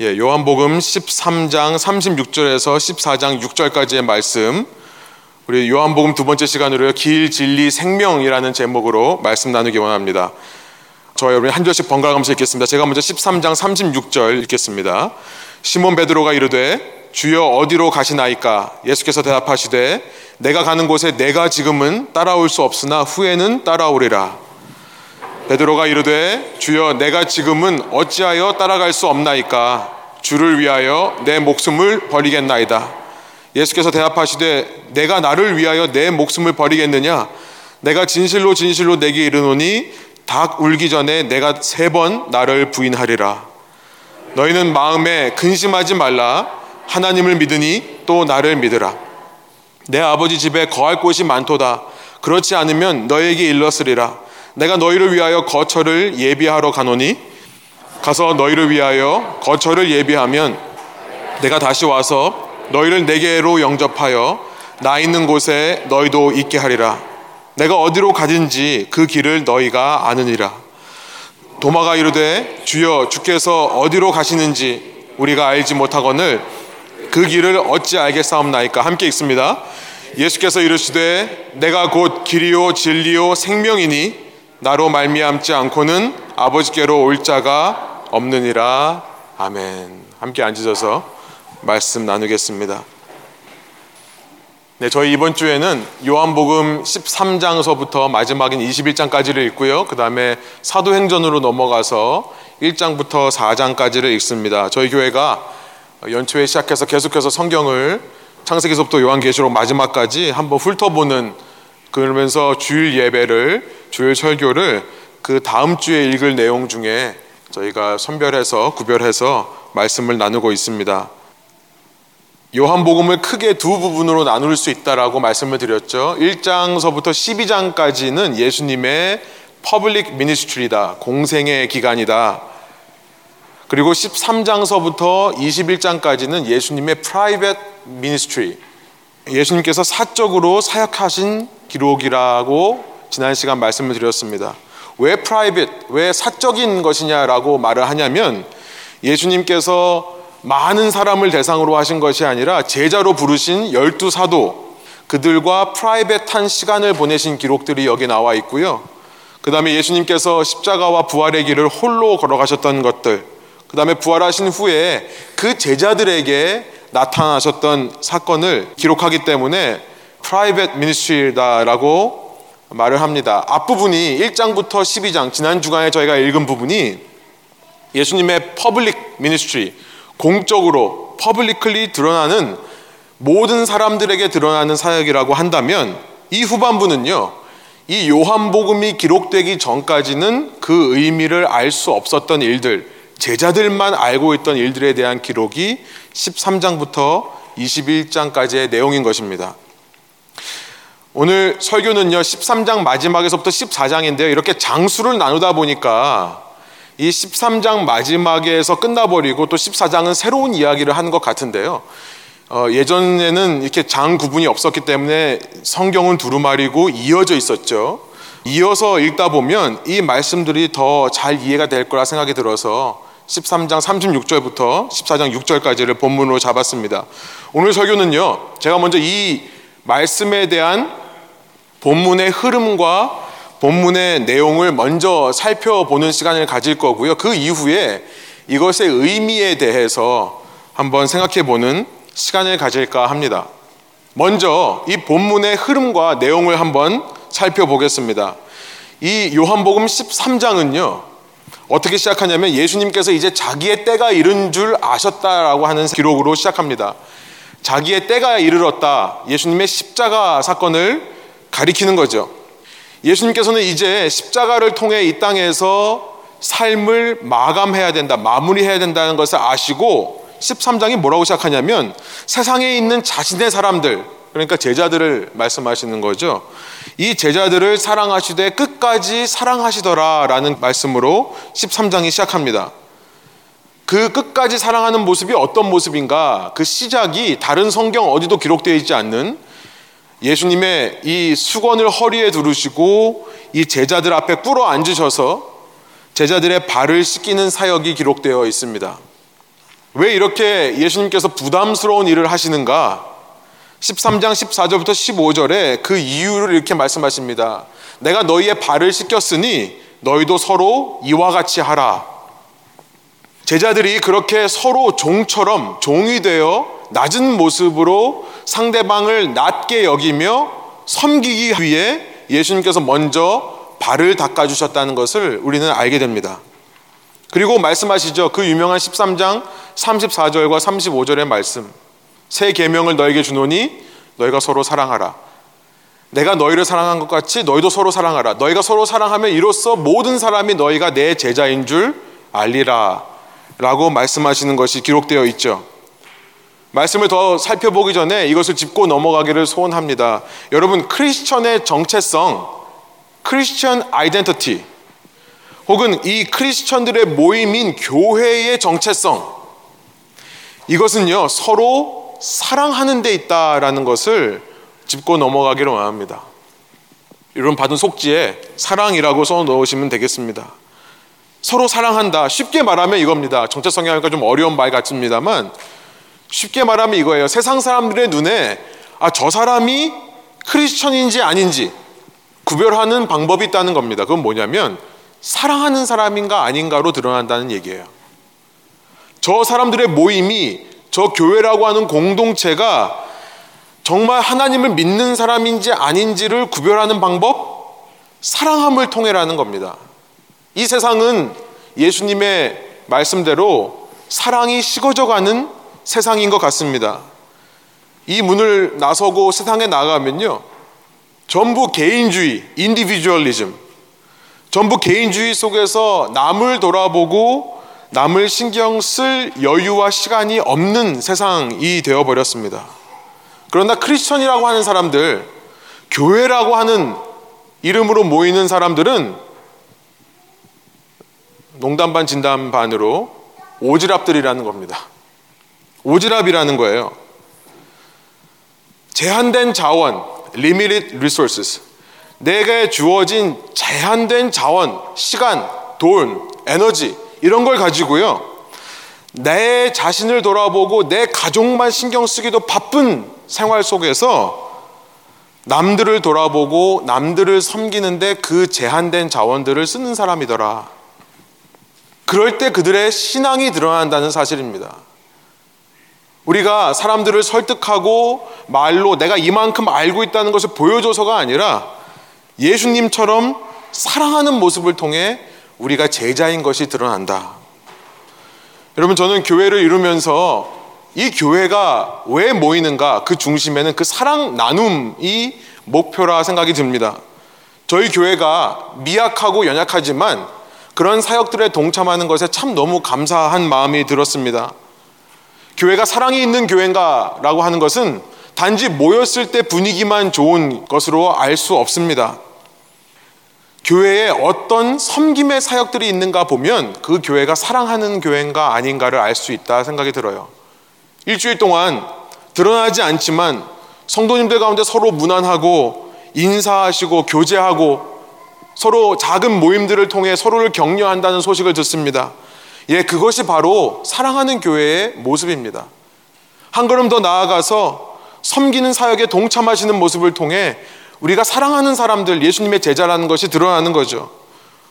예, 요한복음 13장 36절에서 14장 6절까지의 말씀. 우리 요한복음 두 번째 시간으로요. 길, 진리, 생명이라는 제목으로 말씀 나누기 원합니다. 저 여러분 한 절씩 번갈아 가면서 읽겠습니다. 제가 먼저 13장 36절 읽겠습니다. 시몬 베드로가 이르되 주여 어디로 가시나이까? 예수께서 대답하시되 내가 가는 곳에 내가 지금은 따라올 수 없으나 후에는 따라오리라. 베드로가 이르되 주여 내가 지금은 어찌하여 따라갈 수 없나이까? 주를 위하여 내 목숨을 버리겠나이다. 예수께서 대답하시되 내가 나를 위하여 내 목숨을 버리겠느냐? 내가 진실로 진실로 내게 이르노니 닭 울기 전에 내가 세 번 나를 부인하리라. 너희는 마음에 근심하지 말라. 하나님을 믿으니 또 나를 믿으라. 내 아버지 집에 거할 곳이 많도다. 그렇지 않으면 너에게 일렀으리라. 내가 너희를 위하여 거처를 예비하러 가노니 가서 너희를 위하여 거처를 예비하면 내가 다시 와서 너희를 내게로 영접하여 나 있는 곳에 너희도 있게 하리라. 내가 어디로 가든지 그 길을 너희가 아느니라. 도마가 이르되 주여 주께서 어디로 가시는지 우리가 알지 못하거늘 그 길을 어찌 알겠사옵나이까 함께 읽습니다. 예수께서 이르시되 내가 곧 길이요 진리요 생명이니 나로 말미암지 않고는 아버지께로 올 자가 없느니라. 아멘. 함께 앉으셔서 말씀 나누겠습니다. 네, 저희 이번 주에는 요한복음 13장서부터 마지막인 21장까지를 읽고요. 그 다음에 사도행전으로 넘어가서 1장부터 4장까지를 읽습니다. 저희 교회가 연초에 시작해서 계속해서 성경을 창세기서부터 요한계시록 마지막까지 한번 훑어보는 그러면서 주일 예배를 주일 설교를 그 다음 주에 읽을 내용 중에 저희가 선별해서 구별해서 말씀을 나누고 있습니다. 요한복음을 크게 두 부분으로 나눌 수 있다라고 말씀을 드렸죠. 1장서부터 12장까지는 예수님의 public ministry다. 공생애 기간이다. 그리고 13장서부터 21장까지는 예수님의 private ministry. 예수님께서 사적으로 사역하신 기록이라고 지난 시간 말씀을 드렸습니다. 왜 private, 왜 사적인 것이냐라고 말을 하냐면 예수님께서 많은 사람을 대상으로 하신 것이 아니라 제자로 부르신 열두 사도 그들과 private한 시간을 보내신 기록들이 여기 나와 있고요. 그 다음에 예수님께서 십자가와 부활의 길을 홀로 걸어가셨던 것들, 그 다음에 부활하신 후에 그 제자들에게 나타나셨던 사건을 기록하기 때문에 private ministry다라고 말을 합니다. 앞부분이 1장부터 12장 지난 주간에 저희가 읽은 부분이 예수님의 public ministry 공적으로 publicly 드러나는 모든 사람들에게 드러나는 사역이라고 한다면 이 후반부는요. 이 요한복음이 기록되기 전까지는 그 의미를 알 수 없었던 일들, 제자들만 알고 있던 일들에 대한 기록이 13장부터 21장까지의 내용인 것입니다. 오늘 설교는요, 13장 마지막에서부터 14장인데요. 이렇게 장수를 나누다 보니까 이 13장 마지막에서 끝나버리고 또 14장은 새로운 이야기를 하는 것 같은데요. 어, 예전에는 이렇게 장 구분이 없었기 때문에 성경은 두루마리고 이어져 있었죠. 이어서 읽다 보면 이 말씀들이 더 잘 이해가 될 거라 생각이 들어서 13장 36절부터 14장 6절까지를 본문으로 잡았습니다. 오늘 설교는요, 제가 먼저 이 말씀에 대한 본문의 흐름과 본문의 내용을 먼저 살펴보는 시간을 가질 거고요. 그 이후에 이것의 의미에 대해서 한번 생각해 보는 시간을 가질까 합니다. 먼저 이 본문의 흐름과 내용을 한번 살펴보겠습니다. 이 요한복음 13장은요, 어떻게 시작하냐면 예수님께서 이제 자기의 때가 이른 줄 아셨다라고 하는 기록으로 시작합니다. 자기의 때가 이르렀다. 예수님의 십자가 사건을 가리키는 거죠. 예수님께서는 이제 십자가를 통해 이 땅에서 삶을 마감해야 된다, 마무리해야 된다는 것을 아시고 13장이 뭐라고 시작하냐면 세상에 있는 자신의 사람들, 그러니까 제자들을 말씀하시는 거죠. 이 제자들을 사랑하시되 끝까지 사랑하시더라 라는 말씀으로 13장이 시작합니다. 그 끝까지 사랑하는 모습이 어떤 모습인가? 그 시작이 다른 성경 어디도 기록되어 있지 않는 예수님의 이 수건을 허리에 두르시고 이 제자들 앞에 꿇어 앉으셔서 제자들의 발을 씻기는 사역이 기록되어 있습니다. 왜 이렇게 예수님께서 부담스러운 일을 하시는가? 13장 14절부터 15절에 그 이유를 이렇게 말씀하십니다. 내가 너희의 발을 씻겼으니 너희도 서로 이와 같이 하라. 제자들이 그렇게 서로 종처럼 종이 되어 낮은 모습으로 상대방을 낮게 여기며 섬기기 위해 예수님께서 먼저 발을 닦아주셨다는 것을 우리는 알게 됩니다. 그리고 말씀하시죠. 그 유명한 13장 34절과 35절의 말씀. 새 계명을 너에게 주노니 너희가 서로 사랑하라. 내가 너희를 사랑한 것 같이 너희도 서로 사랑하라. 너희가 서로 사랑하면 이로써 모든 사람이 너희가 내 제자인 줄 알리라. 라고 말씀하시는 것이 기록되어 있죠. 말씀을 더 살펴보기 전에 이것을 짚고 넘어가기를 소원합니다. 여러분, 크리스천의 정체성, 크리스천 아이덴티티, 혹은 이 크리스천들의 모임인 교회의 정체성, 이것은요, 서로 사랑하는 데 있다라는 것을 짚고 넘어가기를 원합니다. 여러분 받은 속지에 사랑이라고 써 넣으시면 되겠습니다. 서로 사랑한다. 쉽게 말하면 이겁니다. 정체성이 하니까 좀 어려운 말 같습니다만 쉽게 말하면 이거예요. 세상 사람들의 눈에 아, 저 사람이 크리스천인지 아닌지 구별하는 방법이 있다는 겁니다. 그건 뭐냐면 사랑하는 사람인가 아닌가로 드러난다는 얘기예요. 저 사람들의 모임이 저 교회라고 하는 공동체가 정말 하나님을 믿는 사람인지 아닌지를 구별하는 방법? 사랑함을 통해라는 겁니다. 이 세상은 예수님의 말씀대로 사랑이 식어져 가는 세상인 것 같습니다. 이 문을 나서고 세상에 나가면요. 전부 개인주의, individualism. 전부 개인주의 속에서 남을 돌아보고 남을 신경 쓸 여유와 시간이 없는 세상이 되어버렸습니다. 그러나 크리스천이라고 하는 사람들, 교회라고 하는 이름으로 모이는 사람들은 농담 반 진담 반으로 오지랖들이라는 겁니다. 오지랖이라는 거예요. 제한된 자원, limited resources. 내게 주어진 제한된 자원, 시간, 돈, 에너지, 이런 걸 가지고요. 내 자신을 돌아보고 내 가족만 신경 쓰기도 바쁜 생활 속에서 남들을 돌아보고 남들을 섬기는데 그 제한된 자원들을 쓰는 사람이더라. 그럴 때 그들의 신앙이 드러난다는 사실입니다. 우리가 사람들을 설득하고 말로 내가 이만큼 알고 있다는 것을 보여줘서가 아니라 예수님처럼 사랑하는 모습을 통해 우리가 제자인 것이 드러난다. 여러분, 저는 교회를 이루면서 이 교회가 왜 모이는가 그 중심에는 그 사랑 나눔이 목표라 생각이 듭니다. 저희 교회가 미약하고 연약하지만 그런 사역들에 동참하는 것에 참 너무 감사한 마음이 들었습니다. 교회가 사랑이 있는 교회인가라고 하는 것은 단지 모였을 때 분위기만 좋은 것으로 알 수 없습니다. 교회에 어떤 섬김의 사역들이 있는가 보면 그 교회가 사랑하는 교회인가 아닌가를 알 수 있다 생각이 들어요. 일주일 동안 드러나지 않지만 성도님들 가운데 서로 무난하고 인사하시고 교제하고 서로 작은 모임들을 통해 서로를 격려한다는 소식을 듣습니다. 예, 그것이 바로 사랑하는 교회의 모습입니다. 한 걸음 더 나아가서 섬기는 사역에 동참하시는 모습을 통해 우리가 사랑하는 사람들, 예수님의 제자라는 것이 드러나는 거죠.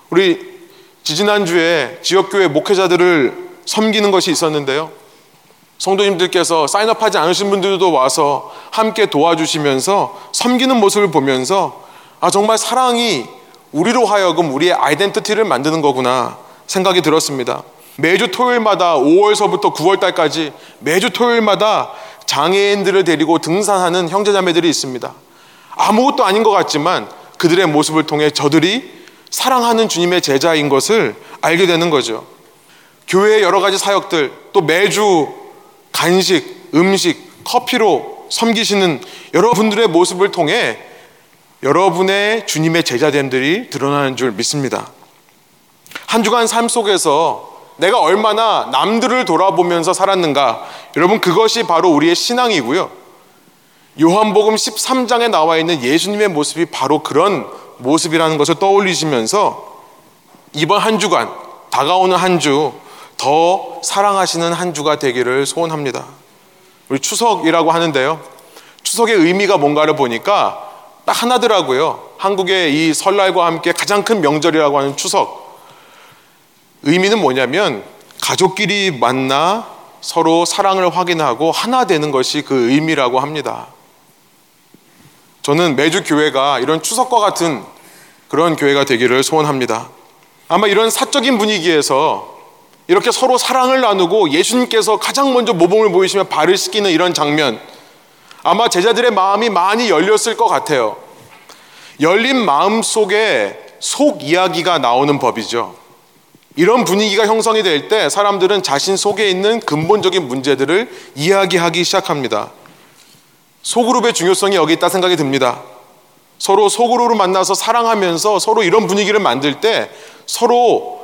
우리 지지난주에 지역교회 목회자들을 섬기는 것이 있었는데요. 성도님들께서 사인업하지 않으신 분들도 와서 함께 도와주시면서 섬기는 모습을 보면서 아, 정말 사랑이 우리로 하여금 우리의 아이덴티티를 만드는 거구나 생각이 들었습니다. 매주 토요일마다 5월서부터 9월달까지 매주 토요일마다 장애인들을 데리고 등산하는 형제자매들이 있습니다. 아무것도 아닌 것 같지만 그들의 모습을 통해 저들이 사랑하는 주님의 제자인 것을 알게 되는 거죠. 교회의 여러 가지 사역들, 또 매주 간식, 음식, 커피로 섬기시는 여러분들의 모습을 통해 여러분의 주님의 제자됨들이 드러나는 줄 믿습니다. 한 주간 삶 속에서 내가 얼마나 남들을 돌아보면서 살았는가, 여러분 그것이 바로 우리의 신앙이고요. 요한복음 13장에 나와 있는 예수님의 모습이 바로 그런 모습이라는 것을 떠올리시면서 이번 한 주간 다가오는 한 주 더 사랑하시는 한 주가 되기를 소원합니다. 우리 추석이라고 하는데요. 추석의 의미가 뭔가를 보니까 딱 하나더라고요. 한국의 이 설날과 함께 가장 큰 명절이라고 하는 추석. 의미는 뭐냐면 가족끼리 만나 서로 사랑을 확인하고 하나 되는 것이 그 의미라고 합니다. 저는 매주 교회가 이런 추석과 같은 그런 교회가 되기를 소원합니다. 아마 이런 사적인 분위기에서 이렇게 서로 사랑을 나누고 예수님께서 가장 먼저 모범을 보이시며 발을 씻기는 이런 장면 아마 제자들의 마음이 많이 열렸을 것 같아요. 열린 마음 속에 속 이야기가 나오는 법이죠. 이런 분위기가 형성이 될 때 사람들은 자신 속에 있는 근본적인 문제들을 이야기하기 시작합니다. 소그룹의 중요성이 여기 있다 생각이 듭니다. 서로 소그룹으로 만나서 사랑하면서 서로 이런 분위기를 만들 때 서로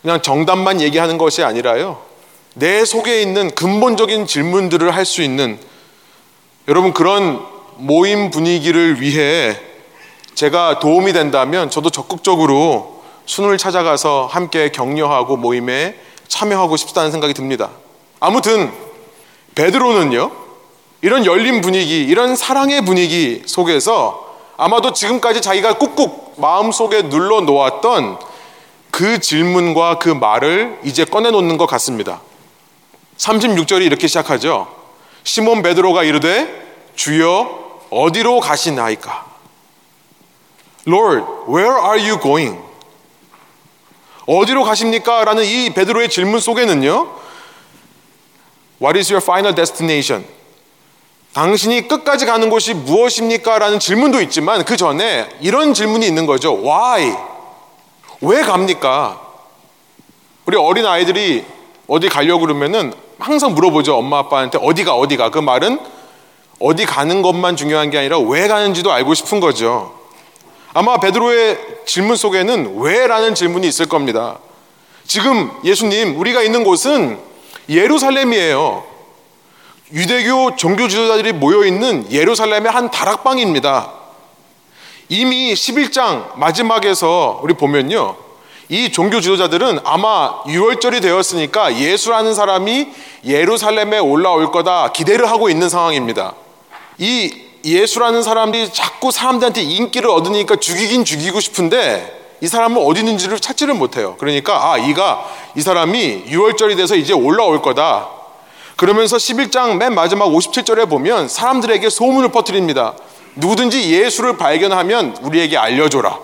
그냥 정답만 얘기하는 것이 아니라요. 내 속에 있는 근본적인 질문들을 할 수 있는 여러분 그런 모임 분위기를 위해 제가 도움이 된다면 저도 적극적으로 순을 찾아가서 함께 격려하고 모임에 참여하고 싶다는 생각이 듭니다. 아무튼 베드로는요. 이런 열린 분위기, 이런 사랑의 분위기 속에서 아마도 지금까지 자기가 꾹꾹 마음속에 눌러 놓았던 그 질문과 그 말을 이제 꺼내놓는 것 같습니다. 36절이 이렇게 시작하죠. 시몬 베드로가 이르되 주여 어디로 가시나이까? Lord, where are you going? 어디로 가십니까? 라는 이 베드로의 질문 속에는요. What is your final destination? 당신이 끝까지 가는 곳이 무엇입니까? 라는 질문도 있지만 그 전에 이런 질문이 있는 거죠. Why? 왜 갑니까? 우리 어린 아이들이 어디 가려고 그러면은 항상 물어보죠. 엄마 아빠한테 어디가 어디가. 그 말은 어디 가는 것만 중요한 게 아니라 왜 가는지도 알고 싶은 거죠. 아마 베드로의 질문 속에는 왜라는 질문이 있을 겁니다. 지금 예수님, 우리가 있는 곳은 예루살렘이에요. 유대교 종교 지도자들이 모여 있는 예루살렘의 한 다락방입니다. 이미 11장 마지막에서 우리 보면요. 이 종교 지도자들은 아마 6월절이 되었으니까 예수라는 사람이 예루살렘에 올라올 거다 기대를 하고 있는 상황입니다. 이 예수라는 사람이 자꾸 사람들한테 인기를 얻으니까 죽이긴 죽이고 싶은데 이 사람은 어디 있는지를 찾지를 못해요. 그러니까 아, 이가 이 사람이 6월절이 돼서 이제 올라올 거다. 그러면서 11장 맨 마지막 57절에 보면 사람들에게 소문을 퍼뜨립니다. 누구든지 예수를 발견하면 우리에게 알려줘라.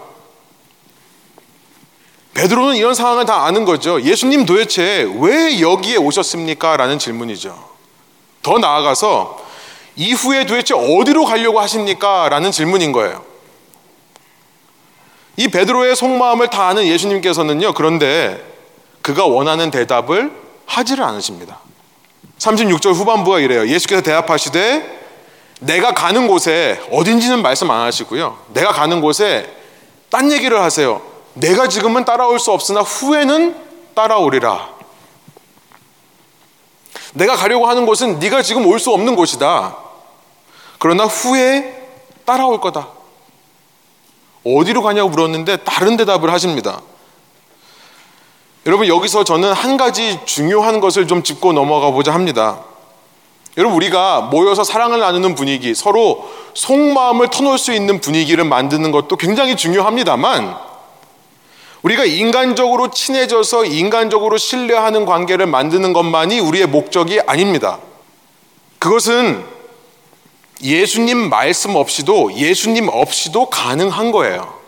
베드로는 이런 상황을 다 아는 거죠. 예수님 도대체 왜 여기에 오셨습니까? 라는 질문이죠. 더 나아가서 이후에 도대체 어디로 가려고 하십니까? 라는 질문인 거예요. 이 베드로의 속마음을 다 아는 예수님께서는요, 그런데 그가 원하는 대답을 하지를 않으십니다. 36절 후반부가 이래요. 예수께서 대답하시되 내가 가는 곳에 어딘지는 말씀 안 하시고요. 내가 가는 곳에 딴 얘기를 하세요. 내가 지금은 따라올 수 없으나 후에는 따라오리라. 내가 가려고 하는 곳은 네가 지금 올 수 없는 곳이다. 그러나 후에 따라올 거다. 어디로 가냐고 물었는데 다른 대답을 하십니다. 여러분 여기서 저는 한 가지 중요한 것을 좀 짚고 넘어가 보자 합니다. 여러분 우리가 모여서 사랑을 나누는 분위기, 서로 속마음을 터놓을 수 있는 분위기를 만드는 것도 굉장히 중요합니다만 우리가 인간적으로 친해져서 인간적으로 신뢰하는 관계를 만드는 것만이 우리의 목적이 아닙니다. 그것은 예수님 말씀 없이도 예수님 없이도 가능한 거예요.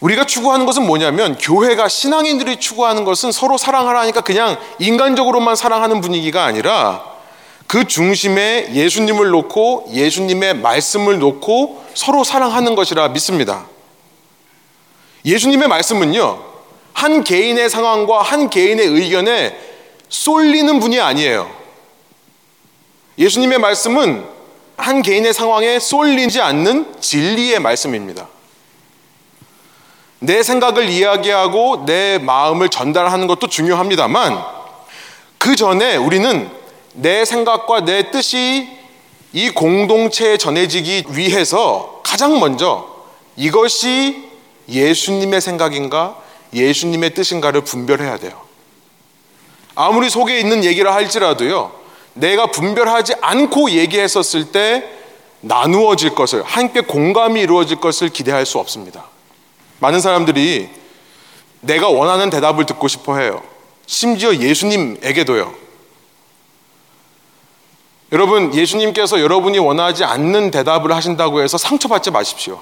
우리가 추구하는 것은 뭐냐면 교회가 신앙인들이 추구하는 것은 서로 사랑하라니까 그냥 인간적으로만 사랑하는 분위기가 아니라 그 중심에 예수님을 놓고 예수님의 말씀을 놓고 서로 사랑하는 것이라 믿습니다. 예수님의 말씀은요, 한 개인의 상황과 한 개인의 의견에 쏠리는 분이 아니에요. 예수님의 말씀은 한 개인의 상황에 쏠리지 않는 진리의 말씀입니다. 내 생각을 이야기하고 내 마음을 전달하는 것도 중요합니다만 그 전에 우리는 내 생각과 내 뜻이 이 공동체에 전해지기 위해서 가장 먼저 이것이 예수님의 생각인가? 예수님의 뜻인가를 분별해야 돼요. 아무리 속에 있는 얘기를 할지라도요, 내가 분별하지 않고 얘기했었을 때 나누어질 것을, 함께 공감이 이루어질 것을 기대할 수 없습니다. 많은 사람들이 내가 원하는 대답을 듣고 싶어 해요. 심지어 예수님에게도요. 여러분, 예수님께서 여러분이 원하지 않는 대답을 하신다고 해서 상처받지 마십시오.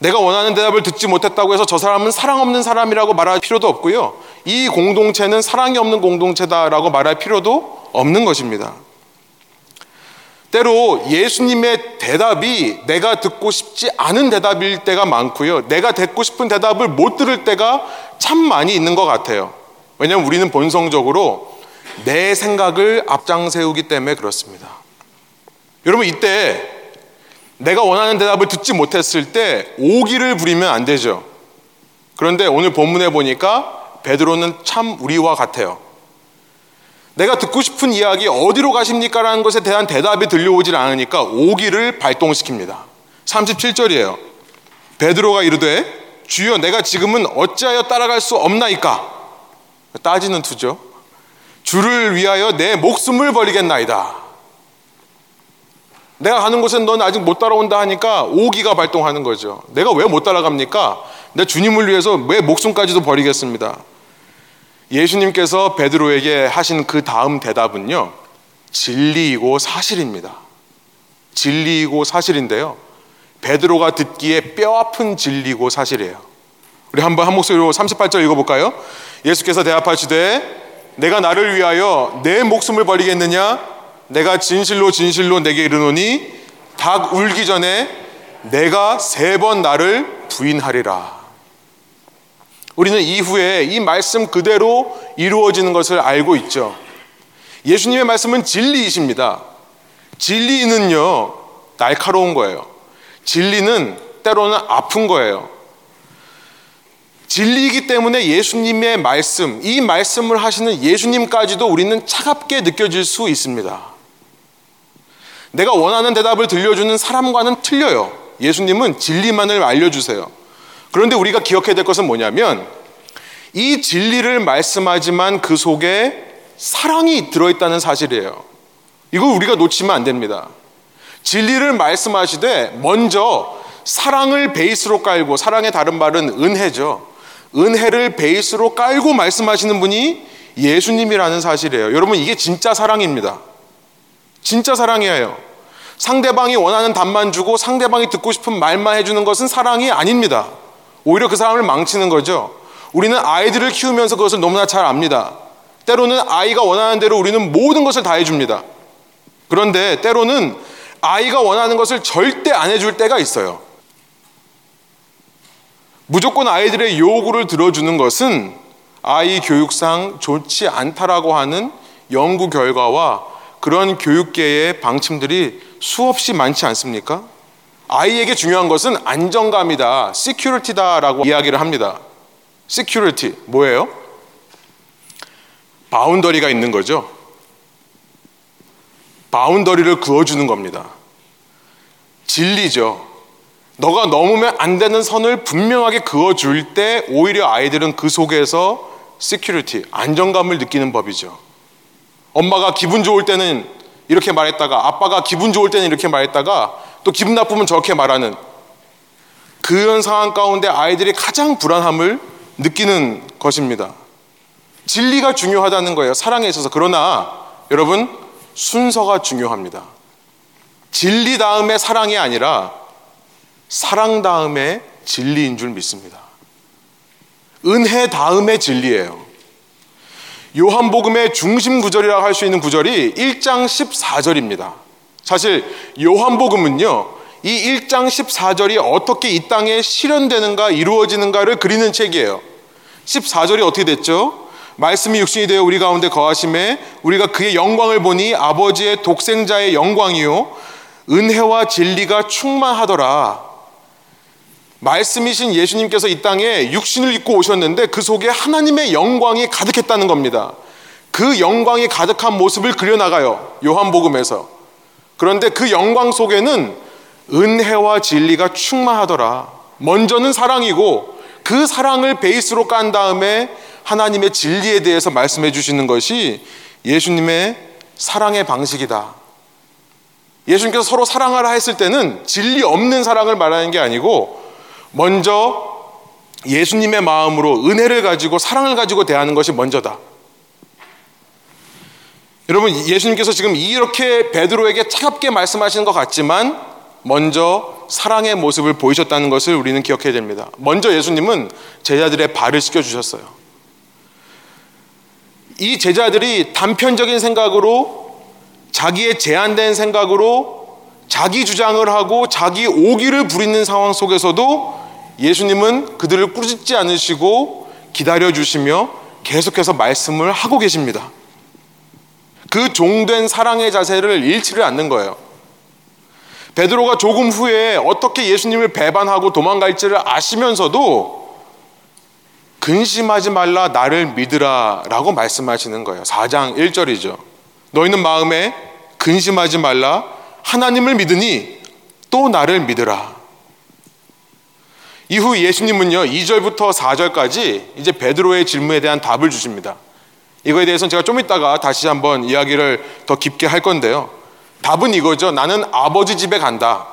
내가 원하는 대답을 듣지 못했다고 해서 저 사람은 사랑 없는 사람이라고 말할 필요도 없고요. 이 공동체는 사랑이 없는 공동체다라고 말할 필요도 없는 것입니다. 때로 예수님의 대답이 내가 듣고 싶지 않은 대답일 때가 많고요. 내가 듣고 싶은 대답을 못 들을 때가 참 많이 있는 것 같아요. 왜냐하면 우리는 본성적으로 내 생각을 앞장 세우기 때문에 그렇습니다. 여러분, 이때 내가 원하는 대답을 듣지 못했을 때 오기를 부리면 안 되죠. 그런데 오늘 본문에 보니까 베드로는 참 우리와 같아요. 내가 듣고 싶은 이야기 어디로 가십니까? 라는 것에 대한 대답이 들려오질 않으니까 오기를 발동시킵니다. 37절이에요. 베드로가 이르되 주여 내가 지금은 어찌하여 따라갈 수 없나이까? 따지는 투죠. 주를 위하여 내 목숨을 버리겠나이다. 내가 가는 곳엔 넌 아직 못 따라온다 하니까 오기가 발동하는 거죠. 내가 왜 못 따라갑니까? 내 주님을 위해서 왜 목숨까지도 버리겠습니다. 예수님께서 베드로에게 하신 그 다음 대답은요. 진리이고 사실입니다. 진리이고 사실인데요. 베드로가 듣기에 뼈아픈 진리고 사실이에요. 우리 한번 한 목소리로 38절 읽어볼까요? 예수께서 대답하시되 내가 나를 위하여 내 목숨을 버리겠느냐? 내가 진실로 진실로 내게 이르노니 닭 울기 전에 내가 세 번 나를 부인하리라. 우리는 이후에 이 말씀 그대로 이루어지는 것을 알고 있죠. 예수님의 말씀은 진리이십니다. 진리는요, 날카로운 거예요. 진리는 때로는 아픈 거예요. 진리이기 때문에 예수님의 말씀, 이 말씀을 하시는 예수님까지도 우리는 차갑게 느껴질 수 있습니다. 내가 원하는 대답을 들려주는 사람과는 틀려요. 예수님은 진리만을 알려주세요. 그런데 우리가 기억해야 될 것은 뭐냐면 이 진리를 말씀하지만 그 속에 사랑이 들어있다는 사실이에요. 이걸 우리가 놓치면 안 됩니다. 진리를 말씀하시되 먼저 사랑을 베이스로 깔고 사랑의 다른 말은 은혜죠. 은혜를 베이스로 깔고 말씀하시는 분이 예수님이라는 사실이에요. 여러분 이게 진짜 사랑입니다. 진짜 사랑이에요. 상대방이 원하는 답만 주고 상대방이 듣고 싶은 말만 해주는 것은 사랑이 아닙니다. 오히려 그 사람을 망치는 거죠. 우리는 아이들을 키우면서 그것을 너무나 잘 압니다. 때로는 아이가 원하는 대로 우리는 모든 것을 다 해줍니다. 그런데 때로는 아이가 원하는 것을 절대 안 해줄 때가 있어요. 무조건 아이들의 요구를 들어주는 것은 아이 교육상 좋지 않다라고 하는 연구 결과와 그런 교육계의 방침들이 수없이 많지 않습니까? 아이에게 중요한 것은 안정감이다, 시큐리티다라고 이야기를 합니다. security 뭐예요? boundary가 있는 거죠. boundary를 그어주는 겁니다. 진리죠. 너가 넘으면 안 되는 선을 분명하게 그어줄 때 오히려 아이들은 그 속에서 security, 안정감을 느끼는 법이죠. 엄마가 기분 좋을 때는 이렇게 말했다가 아빠가 기분 좋을 때는 이렇게 말했다가 또 기분 나쁘면 저렇게 말하는 그런 상황 가운데 아이들이 가장 불안함을 느끼는 것입니다. 진리가 중요하다는 거예요. 사랑에 있어서. 그러나 여러분 순서가 중요합니다. 진리 다음에 사랑이 아니라 사랑 다음에 진리인 줄 믿습니다. 은혜 다음에 진리예요. 요한복음의 중심 구절이라고 할 수 있는 구절이 1장 14절입니다. 사실 요한복음은요, 이 1장 14절이 어떻게 이 땅에 실현되는가, 이루어지는가를 그리는 책이에요. 14절이 어떻게 됐죠? 말씀이 육신이 되어 우리 가운데 거하심에 우리가 그의 영광을 보니 아버지의 독생자의 영광이요. 은혜와 진리가 충만하더라. 말씀이신 예수님께서 이 땅에 육신을 입고 오셨는데 그 속에 하나님의 영광이 가득했다는 겁니다. 그 영광이 가득한 모습을 그려나가요. 요한복음에서. 그런데 그 영광 속에는 은혜와 진리가 충만하더라. 먼저는 사랑이고 그 사랑을 베이스로 깐 다음에 하나님의 진리에 대해서 말씀해 주시는 것이 예수님의 사랑의 방식이다. 예수님께서 서로 사랑하라 했을 때는 진리 없는 사랑을 말하는 게 아니고 먼저 예수님의 마음으로 은혜를 가지고 사랑을 가지고 대하는 것이 먼저다. 여러분 예수님께서 지금 이렇게 베드로에게 차갑게 말씀하시는 것 같지만 먼저 사랑의 모습을 보이셨다는 것을 우리는 기억해야 됩니다. 먼저 예수님은 제자들의 발을 씻겨 주셨어요. 이 제자들이 단편적인 생각으로 자기의 제한된 생각으로 자기 주장을 하고 자기 오기를 부리는 상황 속에서도 예수님은 그들을 꾸짖지 않으시고 기다려 주시며 계속해서 말씀을 하고 계십니다. 그 종된 사랑의 자세를 잃지를 않는 거예요. 베드로가 조금 후에 어떻게 예수님을 배반하고 도망갈지를 아시면서도 근심하지 말라 나를 믿으라 라고 말씀하시는 거예요. 4장 1절이죠. 너희는 마음에 근심하지 말라 하나님을 믿으니 또 나를 믿으라. 이후 예수님은요, 2절부터 4절까지 이제 베드로의 질문에 대한 답을 주십니다. 이거에 대해서는 제가 좀 이따가 다시 한번 이야기를 더 깊게 할 건데요. 답은 이거죠. 나는 아버지 집에 간다.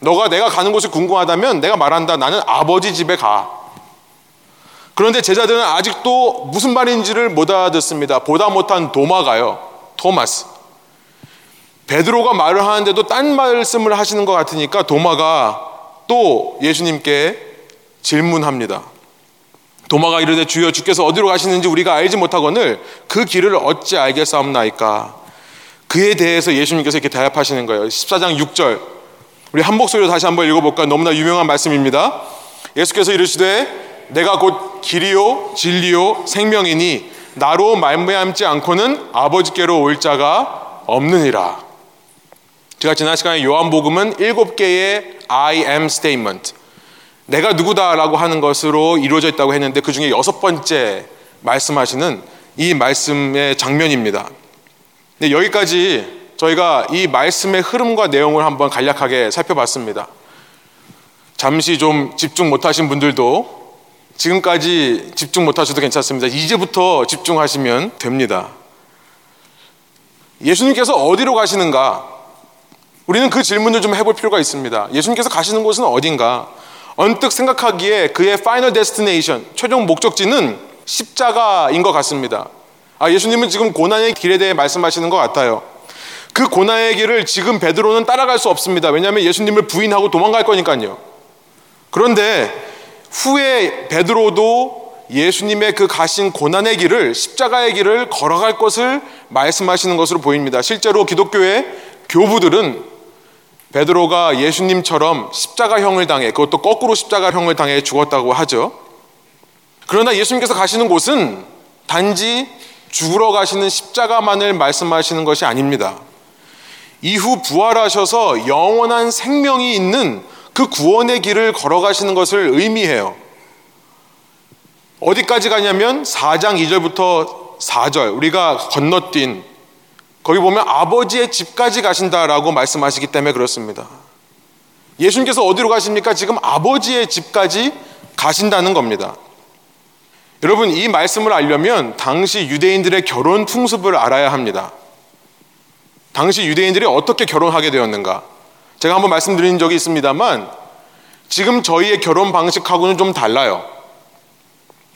너가 내가 가는 곳이 궁금하다면 내가 말한다. 나는 아버지 집에 가. 그런데 제자들은 아직도 무슨 말인지를 못 알아듣습니다. 보다 못한 도마가요. 토마스. 베드로가 말을 하는데도 딴 말씀을 하시는 것 같으니까 도마가 또 예수님께 질문합니다. 도마가 이르되 주여 주께서 어디로 가시는지 우리가 알지 못하거늘 그 길을 어찌 알겠사옵나이까? 그에 대해서 예수님께서 이렇게 대답하시는 거예요. 14장 6절. 우리 한 목소리로 다시 한번 읽어볼까 너무나 유명한 말씀입니다. 예수께서 이르시되 내가 곧 길이요 진리요 생명이니 나로 말미암지 않고는 아버지께로 올 자가 없느니라 제가 지난 시간에 요한복음은 일곱 개의 I am statement 내가 누구다라고 하는 것으로 이루어져 있다고 했는데 그 중에 여섯 번째 말씀하시는 이 말씀의 장면입니다. 네, 여기까지 저희가 이 말씀의 흐름과 내용을 한번 간략하게 살펴봤습니다. 잠시 좀 집중 못하신 분들도 지금까지 집중 못하셔도 괜찮습니다. 이제부터 집중하시면 됩니다. 예수님께서 어디로 가시는가? 우리는 그 질문을 좀 해볼 필요가 있습니다. 예수님께서 가시는 곳은 어딘가? 언뜻 생각하기에 그의 final destination, 최종 목적지는 십자가인 것 같습니다. 아, 예수님은 지금 고난의 길에 대해 말씀하시는 것 같아요. 그 고난의 길을 지금 베드로는 따라갈 수 없습니다. 왜냐하면 예수님을 부인하고 도망갈 거니까요. 그런데 후에 베드로도 예수님의 그 가신 고난의 길을 십자가의 길을 걸어갈 것을 말씀하시는 것으로 보입니다. 실제로 기독교의 교부들은 베드로가 예수님처럼 십자가형을 당해 그것도 거꾸로 십자가형을 당해 죽었다고 하죠. 그러나 예수님께서 가시는 곳은 단지 죽으러 가시는 십자가만을 말씀하시는 것이 아닙니다. 이후 부활하셔서 영원한 생명이 있는 그 구원의 길을 걸어가시는 것을 의미해요. 어디까지 가냐면 4장 2절부터 4절 우리가 건너뛴 거기 보면 아버지의 집까지 가신다라고 말씀하시기 때문에 그렇습니다. 예수님께서 어디로 가십니까? 지금 아버지의 집까지 가신다는 겁니다. 여러분, 이 말씀을 알려면 당시 유대인들의 결혼 풍습을 알아야 합니다. 당시 유대인들이 어떻게 결혼하게 되었는가? 제가 한번 말씀드린 적이 있습니다만 지금 저희의 결혼 방식하고는 좀 달라요.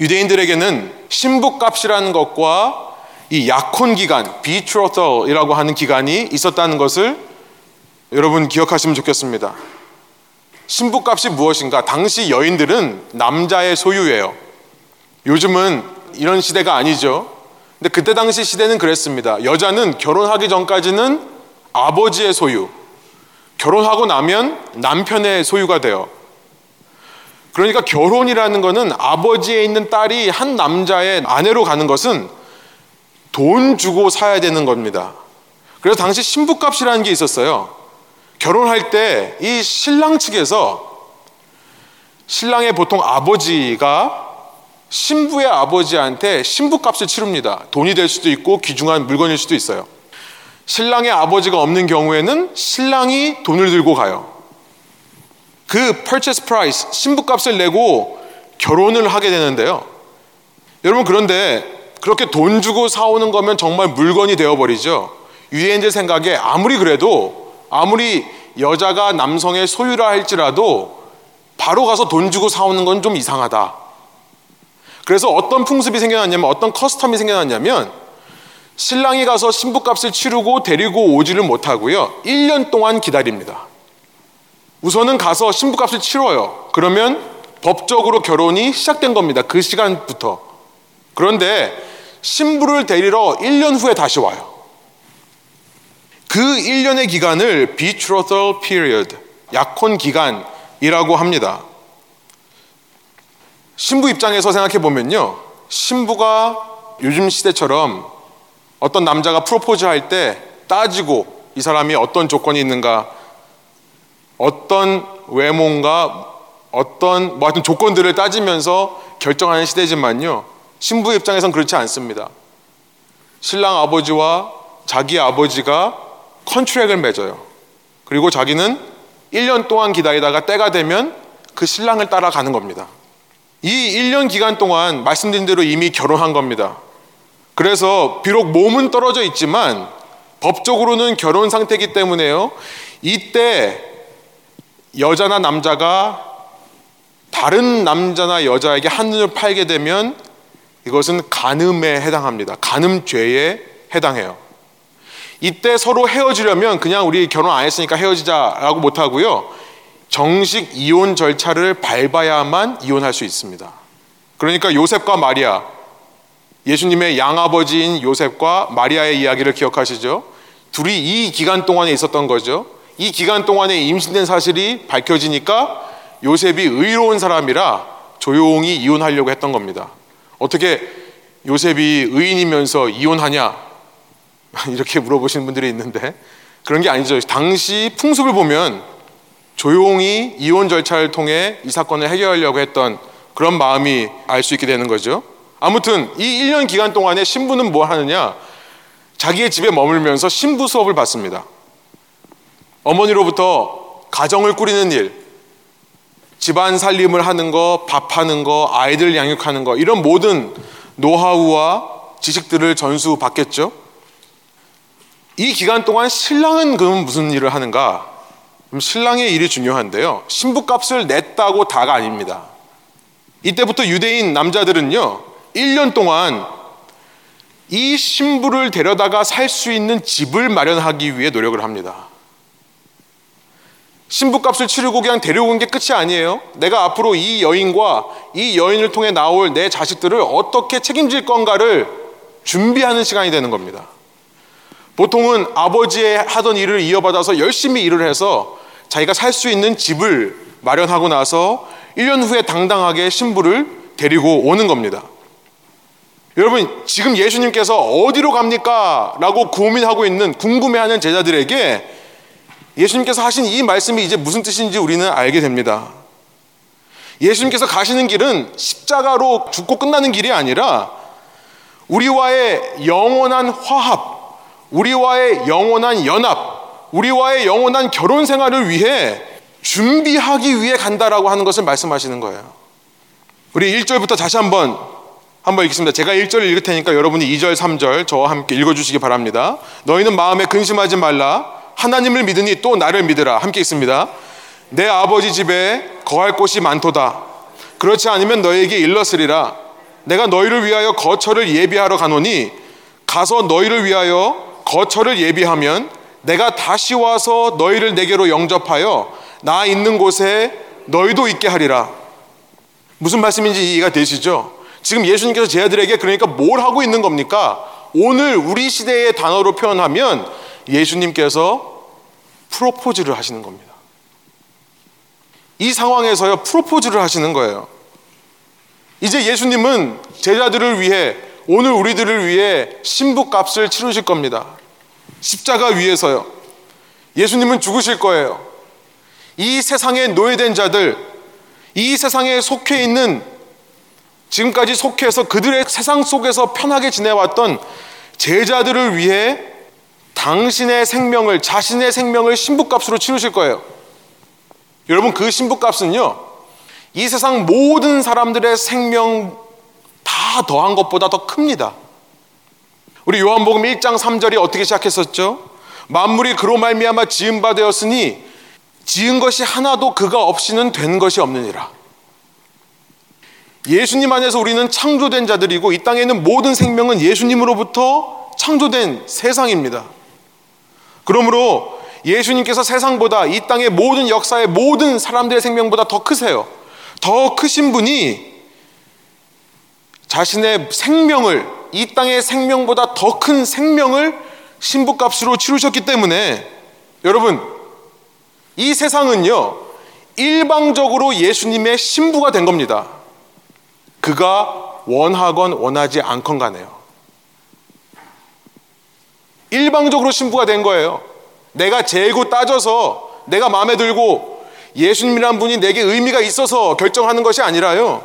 유대인들에게는 신부값이라는 것과 이 약혼 기간, 비트로털이라고 하는 기간이 있었다는 것을 여러분 기억하시면 좋겠습니다. 신부값이 무엇인가? 당시 여인들은 남자의 소유예요. 요즘은 이런 시대가 아니죠. 근데 그때 당시 시대는 그랬습니다. 여자는 결혼하기 전까지는 아버지의 소유, 결혼하고 나면 남편의 소유가 돼요. 그러니까 결혼이라는 것은 아버지에 있는 딸이 한 남자의 아내로 가는 것은 돈 주고 사야 되는 겁니다. 그래서 당시 신부값이라는 게 있었어요. 결혼할 때 이 신랑 측에서 신랑의 보통 아버지가 신부의 아버지한테 신부값을 치릅니다. 돈이 될 수도 있고 귀중한 물건일 수도 있어요. 신랑의 아버지가 없는 경우에는 신랑이 돈을 들고 가요. 그 purchase price, 신부값을 내고 결혼을 하게 되는데요. 여러분 그런데 그렇게 돈 주고 사오는 거면 정말 물건이 되어버리죠. 유대인들 생각에 아무리 그래도 아무리 여자가 남성의 소유라 할지라도 바로 가서 돈 주고 사오는 건 좀 이상하다. 그래서 어떤 풍습이 생겨났냐면 어떤 custom이 생겨났냐면 신랑이 가서 신부값을 치르고 데리고 오지를 못하고요. 1년 동안 기다립니다. 우선은 가서 신부값을 치러요. 그러면 법적으로 결혼이 시작된 겁니다. 그 시간부터. 그런데 신부를 데리러 1년 후에 다시 와요. 그 1년의 기간을 betrothal period, 약혼 기간이라고 합니다. 신부 입장에서 생각해 보면요. 신부가 요즘 시대처럼 어떤 남자가 프로포즈 할 때 따지고 이 사람이 어떤 조건이 있는가, 어떤 외모인가, 어떤 뭐 하여튼 조건들을 따지면서 결정하는 시대지만요. 신부 입장에선 그렇지 않습니다. 신랑 아버지와 자기 아버지가 컨트랙을 맺어요. 그리고 자기는 1년 동안 기다리다가 때가 되면 그 신랑을 따라가는 겁니다. 이 1년 기간 동안 말씀드린 대로 이미 결혼한 겁니다. 그래서 비록 몸은 떨어져 있지만 법적으로는 결혼 상태이기 때문에요. 이때 여자나 남자가 다른 남자나 여자에게 한눈을 팔게 되면 이것은 간음에 해당합니다. 간음죄에 해당해요. 이때 서로 헤어지려면 그냥 우리 결혼 안 했으니까 헤어지자라고 못 하고요. 정식 이혼 절차를 밟아야만 이혼할 수 있습니다. 그러니까 요셉과 마리아, 예수님의 양아버지인 요셉과 마리아의 이야기를 기억하시죠? 둘이 이 기간 동안에 있었던 거죠. 이 기간 동안에 임신된 사실이 밝혀지니까 요셉이 의로운 사람이라 조용히 이혼하려고 했던 겁니다. 어떻게 요셉이 의인이면서 이혼하냐? 이렇게 물어보시는 분들이 있는데 그런 게 아니죠. 당시 풍습을 보면 조용히 이혼 절차를 통해 이 사건을 해결하려고 했던 그런 마음이 알 수 있게 되는 거죠. 아무튼 이 1년 기간 동안에 신부는 뭐 하느냐? 자기의 집에 머물면서 신부 수업을 받습니다. 어머니로부터 가정을 꾸리는 일, 집안 살림을 하는 거, 밥하는 거, 아이들 양육하는 거, 이런 모든 노하우와 지식들을 전수 받겠죠? 이 기간 동안 신랑은 그럼 무슨 일을 하는가? 그럼 신랑의 일이 중요한데요. 신부값을 냈다고 다가 아닙니다. 이때부터 유대인 남자들은요, 1년 동안 이 신부를 데려다가 살 수 있는 집을 마련하기 위해 노력을 합니다. 신부값을 치르고 그냥 데려온 게 끝이 아니에요. 내가 앞으로 이 여인과 이 여인을 통해 나올 내 자식들을 어떻게 책임질 건가를 준비하는 시간이 되는 겁니다. 보통은 아버지의 하던 일을 이어받아서 열심히 일을 해서 자기가 살 수 있는 집을 마련하고 나서 1년 후에 당당하게 신부를 데리고 오는 겁니다. 여러분, 지금 예수님께서 어디로 갑니까? 라고 고민하고 있는, 궁금해하는 제자들에게 예수님께서 하신 이 말씀이 이제 무슨 뜻인지 우리는 알게 됩니다. 예수님께서 가시는 길은 십자가로 죽고 끝나는 길이 아니라 우리와의 영원한 화합, 우리와의 영원한 연합, 우리와의 영원한 결혼 생활을 위해 준비하기 위해 간다라고 하는 것을 말씀하시는 거예요. 우리 1절부터 다시 한번 한번 읽겠습니다. 제가 1절을 읽을 테니까 여러분이 2절, 3절 저와 함께 읽어 주시기 바랍니다. 너희는 마음에 근심하지 말라. 하나님을 믿으니 또 나를 믿으라. 함께 있습니다. 내 아버지 집에 거할 곳이 많도다. 그렇지 않으면 너에게 일렀으리라. 내가 너희를 위하여 거처를 예비하러 가노니 가서 너희를 위하여 거처를 예비하면 내가 다시 와서 너희를 내게로 영접하여 나 있는 곳에 너희도 있게 하리라. 무슨 말씀인지 이해가 되시죠? 지금 예수님께서 제 아들에게 그러니까 뭘 하고 있는 겁니까? 오늘 우리 시대의 단어로 표현하면 예수님께서 프로포즈를 하시는 겁니다. 이 상황에서요, 프로포즈를 하시는 거예요. 이제 예수님은 제자들을 위해 오늘 우리들을 위해 신부 값을 치르실 겁니다. 십자가 위에서요. 예수님은 죽으실 거예요. 이 세상에 노예된 자들, 이 세상에 속해 있는 지금까지 속해서 그들의 세상 속에서 편하게 지내왔던 제자들을 위해 당신의 생명을, 자신의 생명을 신부값으로 치르실 거예요. 여러분, 그 신부값은요, 이 세상 모든 사람들의 생명 다 더한 것보다 더 큽니다. 우리 요한복음 1장 3절이 어떻게 시작했었죠? 만물이 그로 말미암아 지은 바 되었으니 지은 것이 하나도 그가 없이는 된 것이 없느니라. 예수님 안에서 우리는 창조된 자들이고 이 땅에 있는 모든 생명은 예수님으로부터 창조된 세상입니다. 그러므로 예수님께서 세상보다 이 땅의 모든 역사의 모든 사람들의 생명보다 더 크세요. 더 크신 분이 자신의 생명을 이 땅의 생명보다 더 큰 생명을 신부값으로 치르셨기 때문에 여러분 이 세상은요 일방적으로 예수님의 신부가 된 겁니다. 그가 원하건 원하지 않건 간에요. 일방적으로 신부가 된 거예요. 내가 재고 따져서 내가 마음에 들고 예수님이란 분이 내게 의미가 있어서 결정하는 것이 아니라요.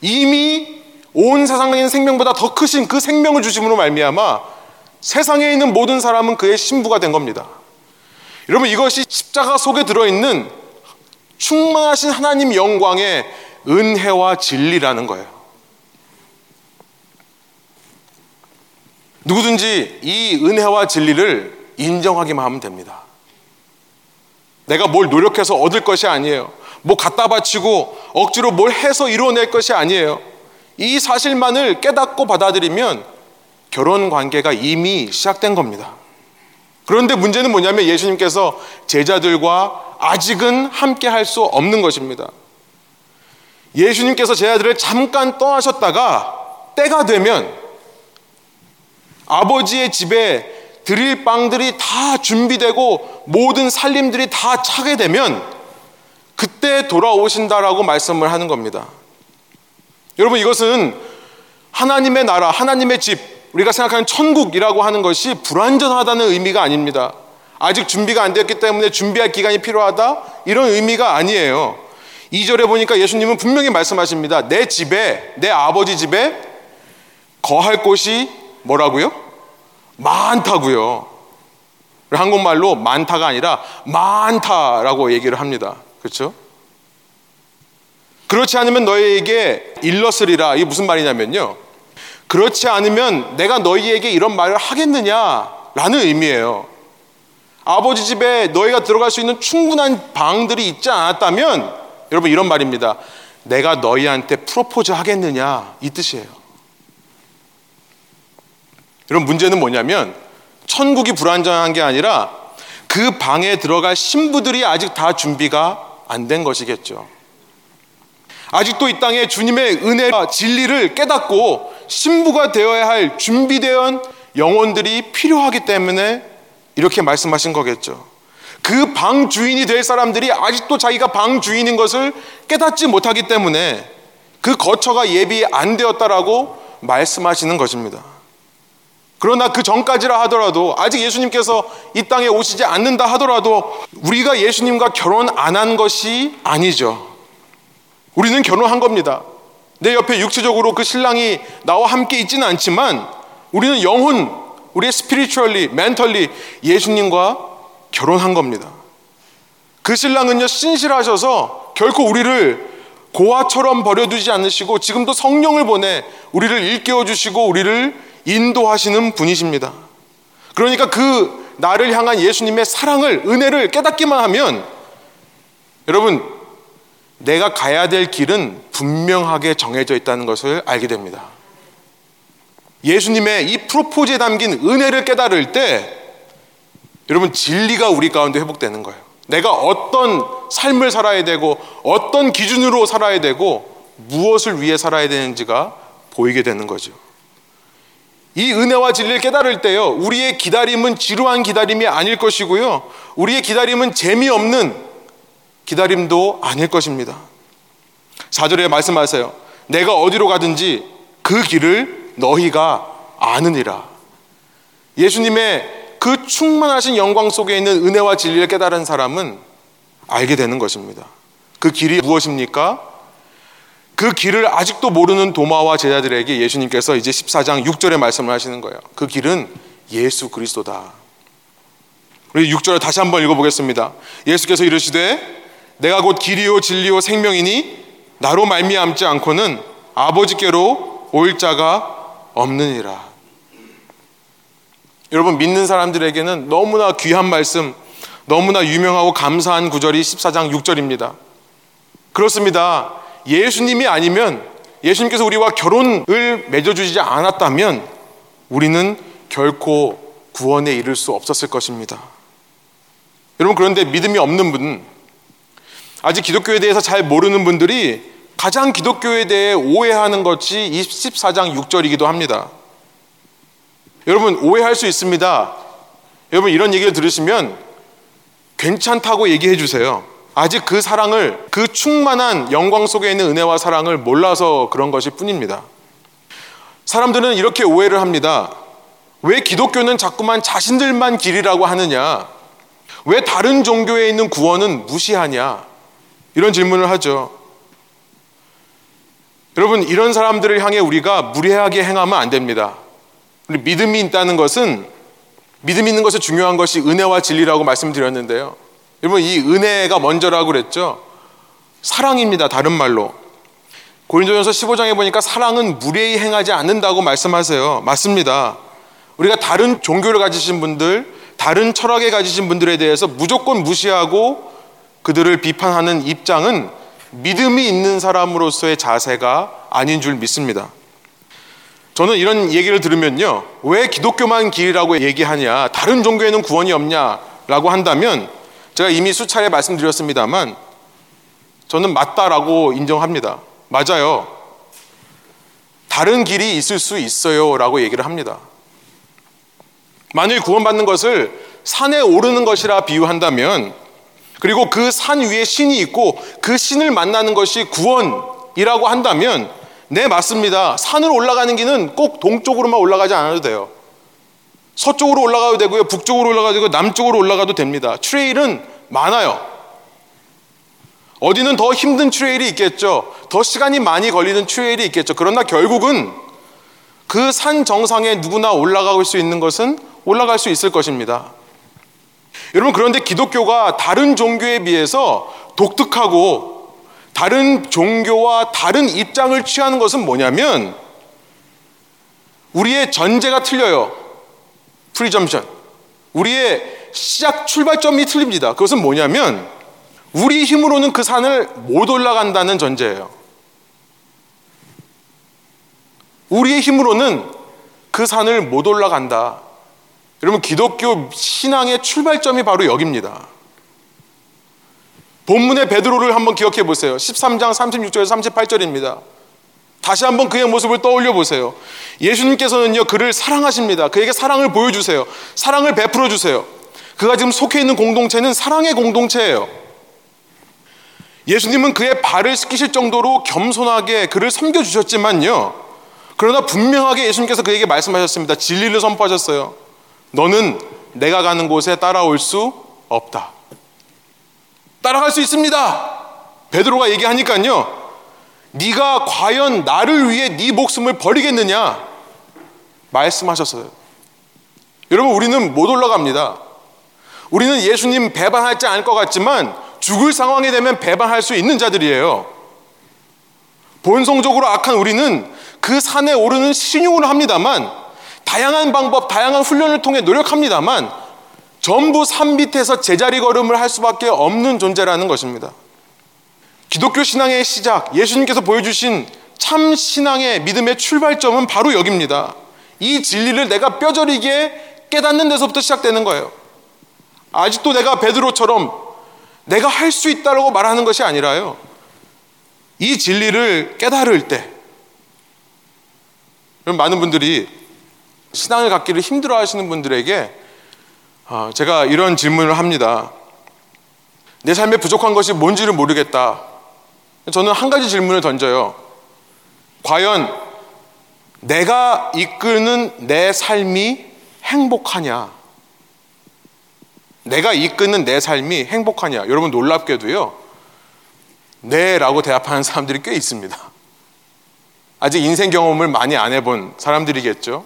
이미 온 세상에 있는 생명보다 더 크신 그 생명을 주심으로 말미암아 세상에 있는 모든 사람은 그의 신부가 된 겁니다. 여러분 이것이 십자가 속에 들어있는 충만하신 하나님 영광의 은혜와 진리라는 거예요. 누구든지 이 은혜와 진리를 인정하기만 하면 됩니다. 내가 뭘 노력해서 얻을 것이 아니에요. 뭐 갖다 바치고 억지로 뭘 해서 이루어낼 것이 아니에요. 이 사실만을 깨닫고 받아들이면 결혼 관계가 이미 시작된 겁니다. 그런데 문제는 뭐냐면 예수님께서 제자들과 아직은 함께 할 수 없는 것입니다. 예수님께서 제자들을 잠깐 떠나셨다가 때가 되면 아버지의 집에 드릴 빵들이 다 준비되고 모든 살림들이 다 차게 되면 그때 돌아오신다라고 말씀을 하는 겁니다. 여러분 이것은 하나님의 나라, 하나님의 집, 우리가 생각하는 천국이라고 하는 것이 불완전하다는 의미가 아닙니다. 아직 준비가 안 됐기 때문에 준비할 기간이 필요하다? 이런 의미가 아니에요. 2절에 보니까 예수님은 분명히 말씀하십니다. 내 집에, 내 아버지 집에 거할 곳이 뭐라고요? 많다고요. 한국말로 많다가 아니라 많다라고 얘기를 합니다. 그렇죠? 그렇지 않으면 너희에게 일렀으리라. 이게 무슨 말이냐면요. 그렇지 않으면 내가 너희에게 이런 말을 하겠느냐라는 의미예요. 아버지 집에 너희가 들어갈 수 있는 충분한 방들이 있지 않았다면 여러분 이런 말입니다. 내가 너희한테 프로포즈 하겠느냐 이 뜻이에요. 여러분 문제는 뭐냐면 천국이 불완전한 게 아니라 그 방에 들어갈 신부들이 아직 다 준비가 안 된 것이겠죠. 아직도 이 땅에 주님의 은혜와 진리를 깨닫고 신부가 되어야 할 준비된 영혼들이 필요하기 때문에 이렇게 말씀하신 거겠죠. 그 방 주인이 될 사람들이 아직도 자기가 방 주인인 것을 깨닫지 못하기 때문에 그 거처가 예비 안 되었다라고 말씀하시는 것입니다. 그러나 그 전까지라 하더라도 아직 예수님께서 이 땅에 오시지 않는다 하더라도 우리가 예수님과 결혼 안 한 것이 아니죠. 우리는 결혼한 겁니다. 내 옆에 육체적으로 그 신랑이 나와 함께 있지는 않지만 우리는 영혼, 우리의 스피리추얼리, 멘털리 예수님과 결혼한 겁니다. 그 신랑은요 신실하셔서 결코 우리를 고아처럼 버려두지 않으시고 지금도 성령을 보내 우리를 일깨워 주시고 우리를 인도하시는 분이십니다. 그러니까 그 나를 향한 예수님의 사랑을 은혜를 깨닫기만 하면 여러분 내가 가야 될 길은 분명하게 정해져 있다는 것을 알게 됩니다. 예수님의 이 프로포즈에 담긴 은혜를 깨달을 때 여러분 진리가 우리 가운데 회복되는 거예요. 내가 어떤 삶을 살아야 되고 어떤 기준으로 살아야 되고 무엇을 위해 살아야 되는지가 보이게 되는 거죠. 이 은혜와 진리를 깨달을 때요, 우리의 기다림은 지루한 기다림이 아닐 것이고요, 우리의 기다림은 재미없는 기다림도 아닐 것입니다. 4절에 말씀하세요. 내가 어디로 가든지 그 길을 너희가 아느니라. 예수님의 그 충만하신 영광 속에 있는 은혜와 진리를 깨달은 사람은 알게 되는 것입니다. 그 길이 무엇입니까? 그 길을 아직도 모르는 도마와 제자들에게 예수님께서 이제 14장 6절에 말씀을 하시는 거예요. 그 길은 예수 그리스도다. 우리 6절을 다시 한번 읽어보겠습니다. 예수께서 이르시되 내가 곧 길이요 진리요 생명이니 나로 말미암지 않고는 아버지께로 올 자가 없느니라. 여러분 믿는 사람들에게는 너무나 귀한 말씀, 너무나 유명하고 감사한 구절이 14장 6절입니다. 그렇습니다. 예수님이 아니면 예수님께서 우리와 결혼을 맺어주지 않았다면 우리는 결코 구원에 이를 수 없었을 것입니다. 여러분 그런데 믿음이 없는 분, 아직 기독교에 대해서 잘 모르는 분들이 가장 기독교에 대해 오해하는 것이 14장 6절이기도 합니다. 여러분 오해할 수 있습니다. 여러분 이런 얘기를 들으시면 괜찮다고 얘기해 주세요. 아직 그 사랑을 그 충만한 영광 속에 있는 은혜와 사랑을 몰라서 그런 것일 뿐입니다. 사람들은 이렇게 오해를 합니다. 왜 기독교는 자꾸만 자신들만 길이라고 하느냐? 왜 다른 종교에 있는 구원은 무시하냐? 이런 질문을 하죠. 여러분, 이런 사람들을 향해 우리가 무례하게 행하면 안 됩니다. 믿음이 있다는 것은 믿음 있는 것에 중요한 것이 은혜와 진리라고 말씀드렸는데요. 여러분 이 은혜가 먼저라고 그랬죠. 사랑입니다. 다른 말로. 고린도전서 15장에 보니까 사랑은 무례히 행하지 않는다고 말씀하세요. 맞습니다. 우리가 다른 종교를 가지신 분들, 다른 철학에 가지신 분들에 대해서 무조건 무시하고 그들을 비판하는 입장은 믿음이 있는 사람으로서의 자세가 아닌 줄 믿습니다. 저는 이런 얘기를 들으면요. 왜 기독교만 길이라고 얘기하냐? 다른 종교에는 구원이 없냐 라고 한다면 제가 이미 수차례 말씀드렸습니다만 저는 맞다라고 인정합니다. 맞아요. 다른 길이 있을 수 있어요. 라고 얘기를 합니다. 만일 구원받는 것을 산에 오르는 것이라 비유한다면 그리고 그 산 위에 신이 있고 그 신을 만나는 것이 구원이라고 한다면 네, 맞습니다. 산을 올라가는 길은 꼭 동쪽으로만 올라가지 않아도 돼요. 서쪽으로 올라가도 되고요. 북쪽으로 올라가도 되고 남쪽으로 올라가도 됩니다. 트레일은 많아요. 어디는 더 힘든 트레일이 있겠죠. 더 시간이 많이 걸리는 트레일이 있겠죠. 그러나 결국은 그 산 정상에 누구나 올라갈 수 있는 것은 올라갈 수 있을 것입니다. 여러분, 그런데 기독교가 다른 종교에 비해서 독특하고 다른 종교와 다른 입장을 취하는 것은 뭐냐면 우리의 전제가 틀려요. Presumption. 우리의 시작 출발점이 틀립니다. 그것은 뭐냐면 우리 힘으로는 그 산을 못 올라간다는 전제예요. 우리의 힘으로는 그 산을 못 올라간다. 여러분 기독교 신앙의 출발점이 바로 여기입니다. 본문의 베드로를 한번 기억해 보세요. 13장 36절에서 38절입니다. 다시 한번 그의 모습을 떠올려 보세요. 예수님께서는요, 그를 사랑하십니다. 그에게 사랑을 보여주세요. 사랑을 베풀어 주세요. 그가 지금 속해 있는 공동체는 사랑의 공동체예요. 예수님은 그의 발을 씻기실 정도로 겸손하게 그를 섬겨주셨지만요. 그러나 분명하게 예수님께서 그에게 말씀하셨습니다. 진리를 선포하셨어요. 너는 내가 가는 곳에 따라올 수 없다. 따라갈 수 있습니다. 베드로가 얘기하니까요. 네가 과연 나를 위해 네 목숨을 버리겠느냐? 말씀하셨어요. 여러분 우리는 못 올라갑니다. 우리는 예수님 배반하지 않을 것 같지만 죽을 상황이 되면 배반할 수 있는 자들이에요. 본성적으로 악한 우리는 그 산에 오르는 신용을 합니다만 다양한 방법, 다양한 훈련을 통해 노력합니다만 전부 산 밑에서 제자리 걸음을 할 수밖에 없는 존재라는 것입니다. 기독교 신앙의 시작, 예수님께서 보여주신 참 신앙의 믿음의 출발점은 바로 여기입니다. 이 진리를 내가 뼈저리게 깨닫는 데서부터 시작되는 거예요. 아직도 내가 베드로처럼 내가 할 수 있다고 말하는 것이 아니라요. 이 진리를 깨달을 때, 많은 분들이 신앙을 갖기를 힘들어 하시는 분들에게 어, 제가 이런 질문을 합니다. 내 삶에 부족한 것이 뭔지를 모르겠다. 저는 한 가지 질문을 던져요. 과연 내가 이끄는 내 삶이 행복하냐? 내가 이끄는 내 삶이 행복하냐? 여러분 놀랍게도요. 네 라고 대답하는 사람들이 꽤 있습니다. 아직 인생 경험을 많이 안 해본 사람들이겠죠.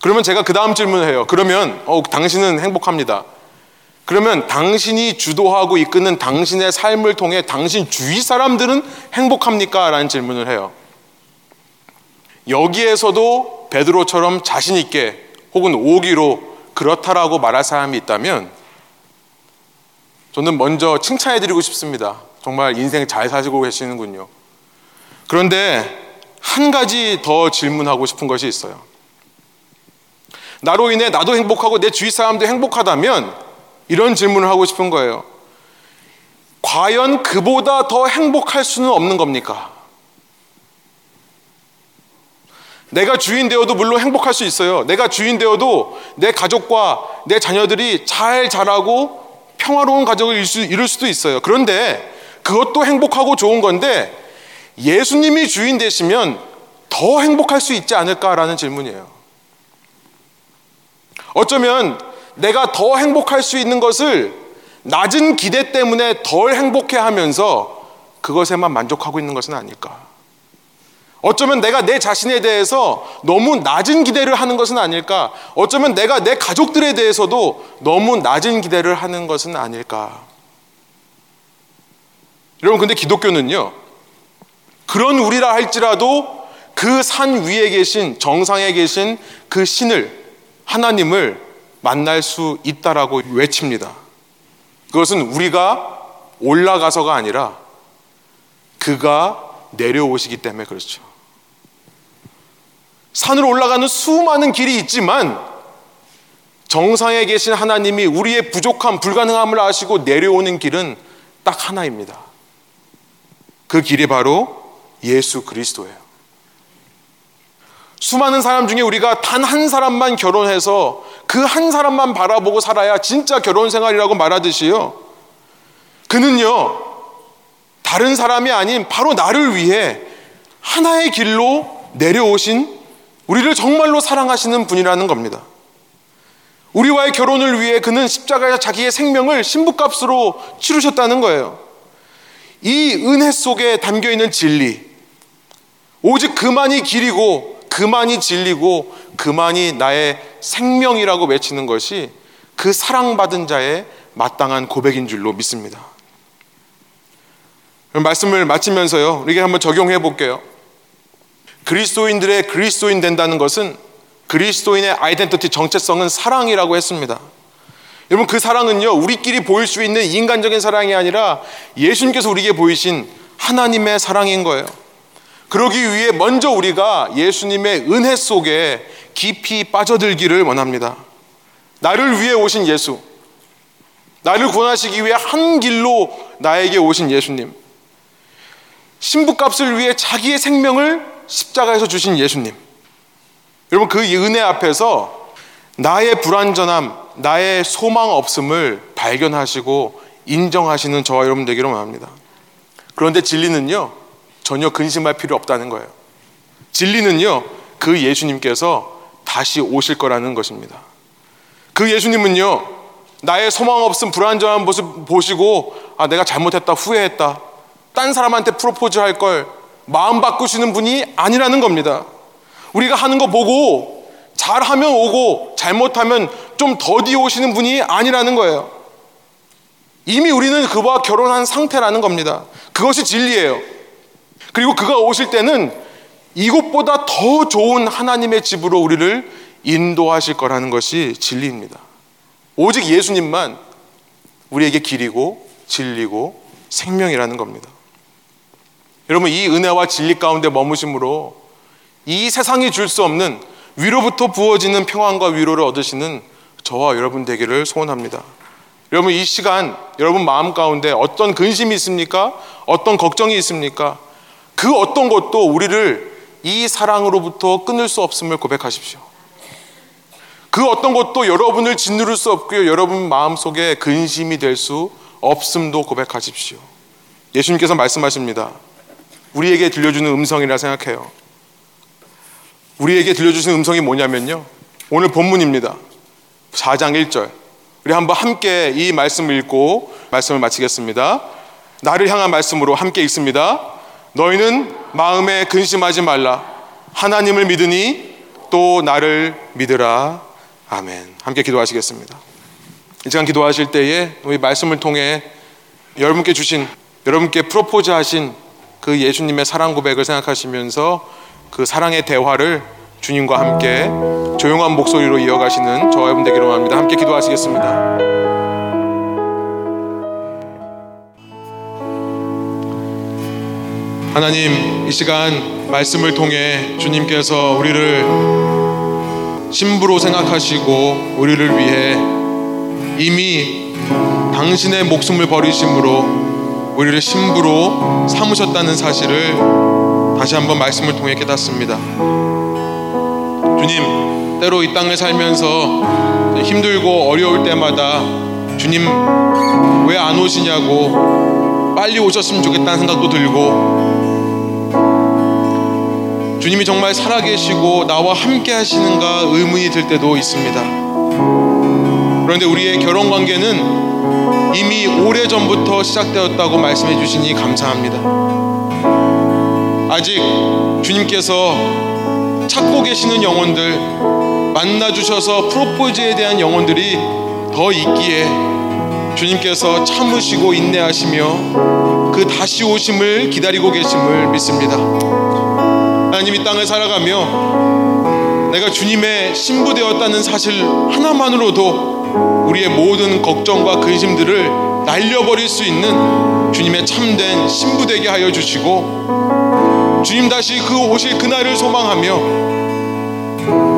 그러면 제가 그 다음 질문을 해요. 그러면 어, 당신은 행복합니다. 그러면 당신이 주도하고 이끄는 당신의 삶을 통해 당신 주위 사람들은 행복합니까? 라는 질문을 해요. 여기에서도 베드로처럼 자신 있게 혹은 오기로 그렇다라고 말할 사람이 있다면 저는 먼저 칭찬해 드리고 싶습니다. 정말 인생 잘 사시고 계시는군요. 그런데 한 가지 더 질문하고 싶은 것이 있어요. 나로 인해 나도 행복하고 내 주위 사람도 행복하다면 이런 질문을 하고 싶은 거예요. 과연 그보다 더 행복할 수는 없는 겁니까? 내가 주인 되어도 물론 행복할 수 있어요. 내가 주인 되어도 내 가족과 내 자녀들이 잘 자라고 평화로운 가정을 이룰 수도 있어요. 그런데 그것도 행복하고 좋은 건데 예수님이 주인 되시면 더 행복할 수 있지 않을까라는 질문이에요. 어쩌면 내가 더 행복할 수 있는 것을 낮은 기대 때문에 덜 행복해 하면서 그것에만 만족하고 있는 것은 아닐까. 어쩌면 내가 내 자신에 대해서 너무 낮은 기대를 하는 것은 아닐까. 어쩌면 내가 내 가족들에 대해서도 너무 낮은 기대를 하는 것은 아닐까. 여러분, 근데 기독교는요, 그런 우리라 할지라도 그 산 위에 계신, 정상에 계신 그 신을, 하나님을 만날 수 있다라고 외칩니다. 그것은 우리가 올라가서가 아니라 그가 내려오시기 때문에 그렇죠. 산으로 올라가는 수많은 길이 있지만 정상에 계신 하나님이 우리의 부족함, 불가능함을 아시고 내려오는 길은 딱 하나입니다. 그 길이 바로 예수 그리스도예요. 수많은 사람 중에 우리가 단 한 사람만 결혼해서 그 한 사람만 바라보고 살아야 진짜 결혼 생활이라고 말하듯이요. 그는요, 다른 사람이 아닌 바로 나를 위해 하나의 길로 내려오신 우리를 정말로 사랑하시는 분이라는 겁니다. 우리와의 결혼을 위해 그는 십자가에 자기의 생명을 신부값으로 치르셨다는 거예요. 이 은혜 속에 담겨 있는 진리, 오직 그만이 길이고 그만이 진리고 그만이 나의 생명이라고 외치는 것이 그 사랑받은 자의 마땅한 고백인 줄로 믿습니다. 말씀을 마치면서요, 우리에게 한번 적용해 볼게요. 그리스도인들의 그리스도인 된다는 것은 그리스도인의 아이덴티티 정체성은 사랑이라고 했습니다. 여러분 그 사랑은요 우리끼리 보일 수 있는 인간적인 사랑이 아니라 예수님께서 우리에게 보이신 하나님의 사랑인 거예요. 그러기 위해 먼저 우리가 예수님의 은혜 속에 깊이 빠져들기를 원합니다. 나를 위해 오신 예수, 나를 구원하시기 위해 한 길로 나에게 오신 예수님, 신부값을 위해 자기의 생명을 십자가에서 주신 예수님. 여러분 그 은혜 앞에서 나의 불완전함, 나의 소망 없음을 발견하시고 인정하시는 저와 여러분 되기를 원합니다. 그런데 진리는요, 전혀 근심할 필요 없다는 거예요. 진리는요, 그 예수님께서 다시 오실 거라는 것입니다. 그 예수님은요, 나의 소망 없음 불안정한 모습 보시고, 아, 내가 잘못했다, 후회했다. 딴 사람한테 프로포즈 할 걸 마음 바꾸시는 분이 아니라는 겁니다. 우리가 하는 거 보고, 잘하면 오고, 잘못하면 좀 더디 오시는 분이 아니라는 거예요. 이미 우리는 그와 결혼한 상태라는 겁니다. 그것이 진리예요. 그리고 그가 오실 때는 이곳보다 더 좋은 하나님의 집으로 우리를 인도하실 거라는 것이 진리입니다. 오직 예수님만 우리에게 길이고 진리고 생명이라는 겁니다. 여러분, 이 은혜와 진리 가운데 머무심으로 이 세상이 줄 수 없는 위로부터 부어지는 평안과 위로를 얻으시는 저와 여러분 되기를 소원합니다. 여러분, 이 시간 여러분 마음 가운데 어떤 근심이 있습니까? 어떤 걱정이 있습니까? 그 어떤 것도 우리를 이 사랑으로부터 끊을 수 없음을 고백하십시오. 그 어떤 것도 여러분을 짓누를 수 없고요. 여러분 마음속에 근심이 될 수 없음도 고백하십시오. 예수님께서 말씀하십니다. 우리에게 들려주는 음성이라 생각해요. 우리에게 들려주시는 음성이 뭐냐면요. 오늘 본문입니다. 4장 1절. 우리 한번 함께 이 말씀을 읽고 말씀을 마치겠습니다. 나를 향한 말씀으로 함께 읽습니다. 너희는 마음에 근심하지 말라. 하나님을 믿으니 또 나를 믿으라. 아멘. 함께 기도하시겠습니다. 이 시간 기도하실 때에 우리 말씀을 통해 여러분께 주신 여러분께 프로포즈 하신 그 예수님의 사랑 고백을 생각하시면서 그 사랑의 대화를 주님과 함께 조용한 목소리로 이어가시는 저와 여러분 되기로 합니다. 함께 기도하시겠습니다. 하나님, 이 시간 말씀을 통해 주님께서 우리를 신부로 생각하시고 우리를 위해 이미 당신의 목숨을 버리심으로 우리를 신부로 삼으셨다는 사실을 다시 한번 말씀을 통해 깨닫습니다. 주님, 때로 이 땅을 살면서 힘들고 어려울 때마다 주님 왜 안 오시냐고 빨리 오셨으면 좋겠다는 생각도 들고 주님이 정말 살아계시고 나와 함께 하시는가 의문이 들 때도 있습니다. 그런데 우리의 결혼 관계는 이미 오래 전부터 시작되었다고 말씀해 주시니 감사합니다. 아직 주님께서 찾고 계시는 영혼들, 만나 주셔서 프로포즈에 대한 영혼들이 더 있기에 주님께서 참으시고 인내하시며 그 다시 오심을 기다리고 계심을 믿습니다. 하나님 이 땅을 살아가며 내가 주님의 신부 되었다는 사실 하나만으로도 우리의 모든 걱정과 근심들을 날려버릴 수 있는 주님의 참된 신부 되게 하여 주시고 주님 다시 그 오실 그날을 소망하며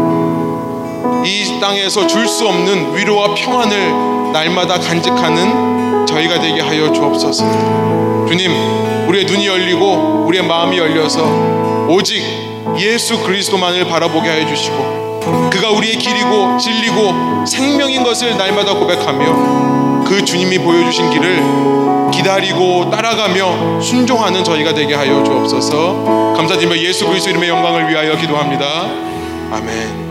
이 땅에서 줄 수 없는 위로와 평안을 날마다 간직하는 저희가 되게 하여 주옵소서. 주님, 우리의 눈이 열리고 우리의 마음이 열려서 오직 예수 그리스도만을 바라보게 하여 주시고 그가 우리의 길이고 진리고 생명인 것을 날마다 고백하며 그 주님이 보여주신 길을 기다리고 따라가며 순종하는 저희가 되게 하여 주옵소서. 감사드리며 예수 그리스도 이름의 영광을 위하여 기도합니다. 아멘